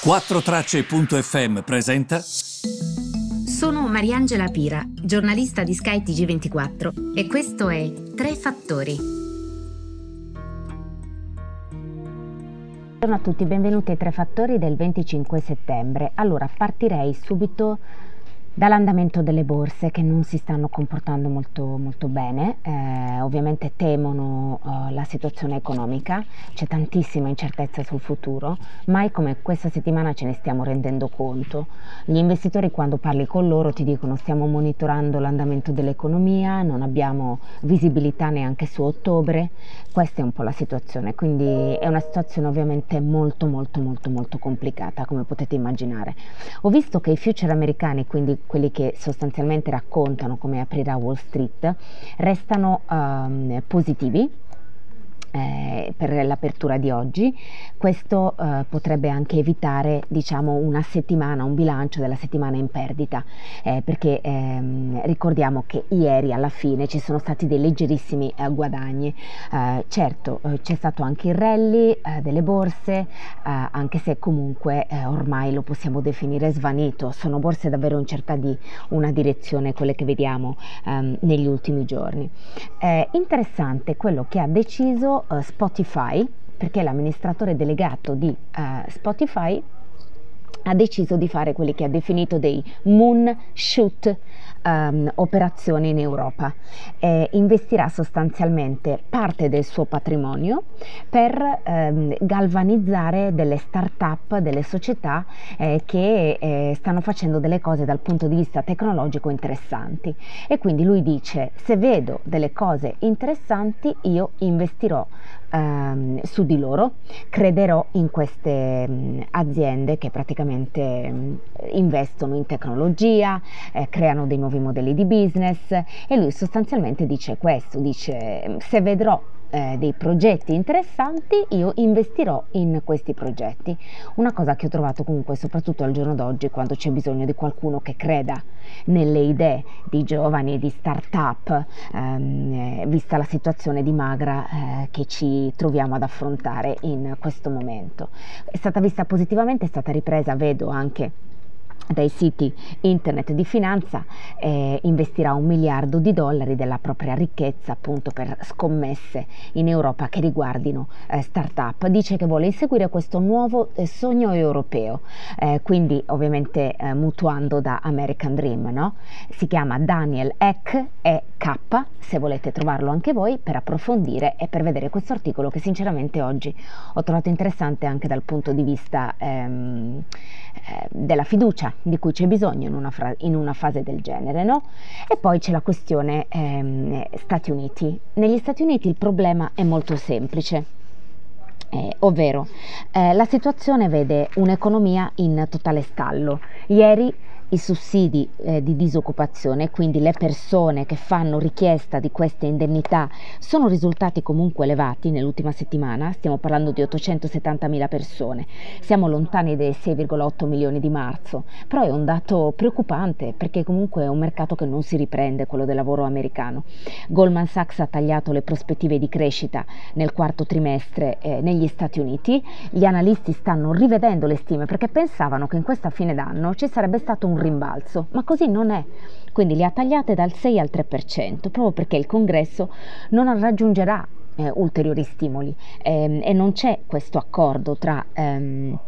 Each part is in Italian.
4Tracce.fm presenta. Sono Mariangela Pira, giornalista di Sky TG24 e questo è Tre Fattori. Buongiorno a tutti, benvenuti ai Tre Fattori del 25 settembre. Allora, partirei subito dall'andamento delle borse che non si stanno comportando molto, molto bene, eh, ovviamente temono uh, la situazione economica, c'è tantissima incertezza sul futuro, mai come questa settimana ce ne stiamo rendendo conto. Gli investitori quando parli con loro ti dicono stiamo monitorando l'andamento dell'economia, non abbiamo visibilità neanche su ottobre, questa è un po' la situazione, quindi è una situazione ovviamente molto molto molto molto complicata come potete immaginare. Ho visto che i future americani, quindi quelli che sostanzialmente raccontano come aprirà Wall Street, restano um, positivi eh, per l'apertura di oggi. Questo eh, potrebbe anche evitare diciamo, una settimana, un bilancio della settimana in perdita, eh, perché ehm, ricordiamo che ieri alla fine ci sono stati dei leggerissimi eh, guadagni. Eh, certo, c'è stato anche il rally delle borse, anche se comunque ormai lo possiamo definire svanito. Sono borse davvero in cerca di una direzione, quelle che vediamo ehm, negli ultimi giorni. interessante quello che ha deciso uh, Spotify, perché l'amministratore delegato di uh, Spotify ha deciso di fare quelli che ha definito dei moon shoot um, operazioni in Europa. Eh, investirà sostanzialmente parte del suo patrimonio per um, galvanizzare delle start-up, delle società eh, che eh, stanno facendo delle cose dal punto di vista tecnologico interessanti. E quindi lui dice, se vedo delle cose interessanti, io investirò ehm, su di loro, crederò in queste mh, aziende che praticamente mh, investono in tecnologia, eh, creano dei nuovi modelli di business e lui sostanzialmente dice questo, dice se vedrò eh, dei progetti interessanti, io investirò in questi progetti. Una cosa che ho trovato comunque soprattutto al giorno d'oggi quando c'è bisogno di qualcuno che creda nelle idee di giovani e di start-up, ehm, eh, vista la situazione di magra eh, che ci troviamo ad affrontare in questo momento. È stata vista positivamente, è stata ripresa, vedo anche dai siti internet di finanza eh, investirà un miliardo di dollari della propria ricchezza appunto per scommesse in Europa che riguardino eh, start-up. Dice che vuole inseguire questo nuovo eh, sogno europeo, eh, quindi ovviamente eh, mutuando da American Dream. No? Si chiama Daniel Eck e K, se volete trovarlo anche voi per approfondire e per vedere questo articolo che sinceramente oggi ho trovato interessante anche dal punto di vista ehm, eh, della fiducia di cui c'è bisogno in una, fra- in una fase del genere, no? E poi c'è la questione ehm, Stati Uniti. Negli Stati Uniti il problema è molto semplice. Eh, ovvero eh, la situazione vede un'economia in totale stallo. Ieri i sussidi eh, di disoccupazione, quindi le persone che fanno richiesta di queste indennità, sono risultati comunque elevati nell'ultima settimana, stiamo parlando di 870 mila persone, siamo lontani dai 6,8 milioni di marzo, però è un dato preoccupante perché comunque è un mercato che non si riprende, quello del lavoro americano. Goldman Sachs ha tagliato le prospettive di crescita nel quarto trimestre eh, negli Stati Uniti, gli analisti stanno rivedendo le stime perché pensavano che in questa fine d'anno ci sarebbe stato un rimbalzo, ma così non è. Quindi le ha tagliate dal 6 al 3%, proprio perché il congresso non raggiungerà eh, ulteriori stimoli ehm, e non c'è questo accordo tra... Ehm,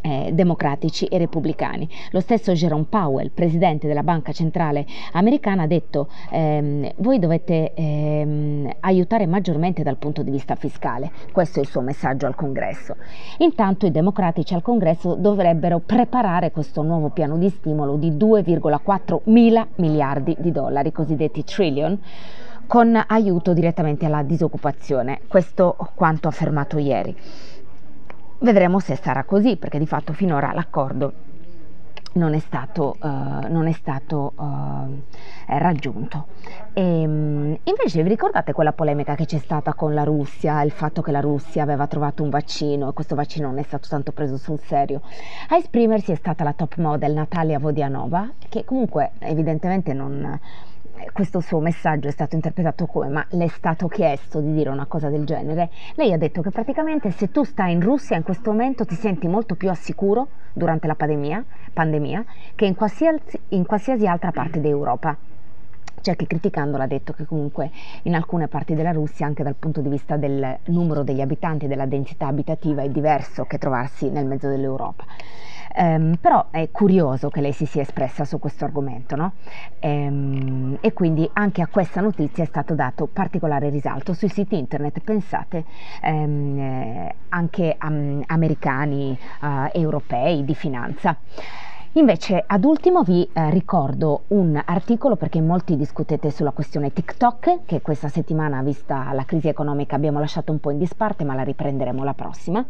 eh, democratici e repubblicani. Lo stesso Jerome Powell, presidente della Banca Centrale Americana, ha detto ehm, voi dovete ehm, aiutare maggiormente dal punto di vista fiscale. Questo è il suo messaggio al Congresso. Intanto i democratici al Congresso dovrebbero preparare questo nuovo piano di stimolo di 2,4 mila miliardi di dollari, cosiddetti trillion con aiuto direttamente alla disoccupazione. Questo quanto affermato ieri. Vedremo se sarà così, perché di fatto finora l'accordo non è stato, uh, non è stato uh, raggiunto. E, um, invece vi ricordate quella polemica che c'è stata con la Russia, il fatto che la Russia aveva trovato un vaccino e questo vaccino non è stato tanto preso sul serio? A esprimersi è stata la top model Natalia Vodianova, che comunque evidentemente non questo suo messaggio è stato interpretato come ma le è stato chiesto di dire una cosa del genere, lei ha detto che praticamente se tu stai in Russia in questo momento ti senti molto più assicuro durante la pandemia, pandemia che in qualsiasi, in qualsiasi altra parte d'Europa. C'è chi criticandola ha detto che comunque in alcune parti della Russia, anche dal punto di vista del numero degli abitanti e della densità abitativa, è diverso che trovarsi nel mezzo dell'Europa. Um, però è curioso che lei si sia espressa su questo argomento, no? Um, e quindi anche a questa notizia è stato dato particolare risalto sui siti internet, pensate, um, anche americani, uh, europei di finanza. Invece, ad ultimo vi eh, ricordo un articolo perché molti discutete sulla questione TikTok, che questa settimana, vista la crisi economica, abbiamo lasciato un po' in disparte, ma la riprenderemo la prossima.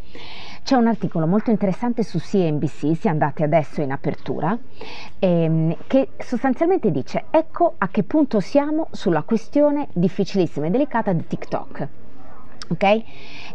C'è un articolo molto interessante su CNBC, si è andati adesso in apertura, ehm, che sostanzialmente dice ecco a che punto siamo sulla questione difficilissima e delicata di TikTok ok?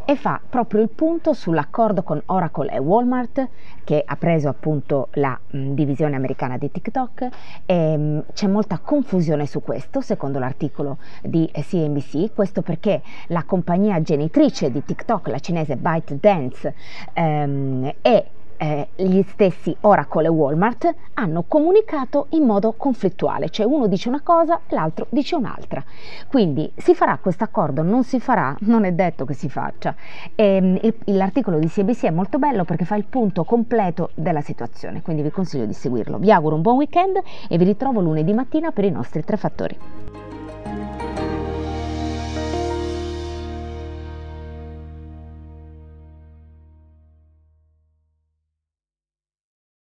E fa proprio il punto sull'accordo con Oracle e Walmart che ha preso appunto la mh, divisione americana di TikTok e mh, c'è molta confusione su questo secondo l'articolo di CNBC, questo perché la compagnia genitrice di TikTok, la cinese ByteDance, ehm, è eh, gli stessi Oracle e Walmart hanno comunicato in modo conflittuale, cioè uno dice una cosa e l'altro dice un'altra. Quindi si farà questo accordo, non si farà, non è detto che si faccia. E, ehm, il, l'articolo di CBC è molto bello perché fa il punto completo della situazione, quindi vi consiglio di seguirlo. Vi auguro un buon weekend e vi ritrovo lunedì mattina per i nostri tre fattori.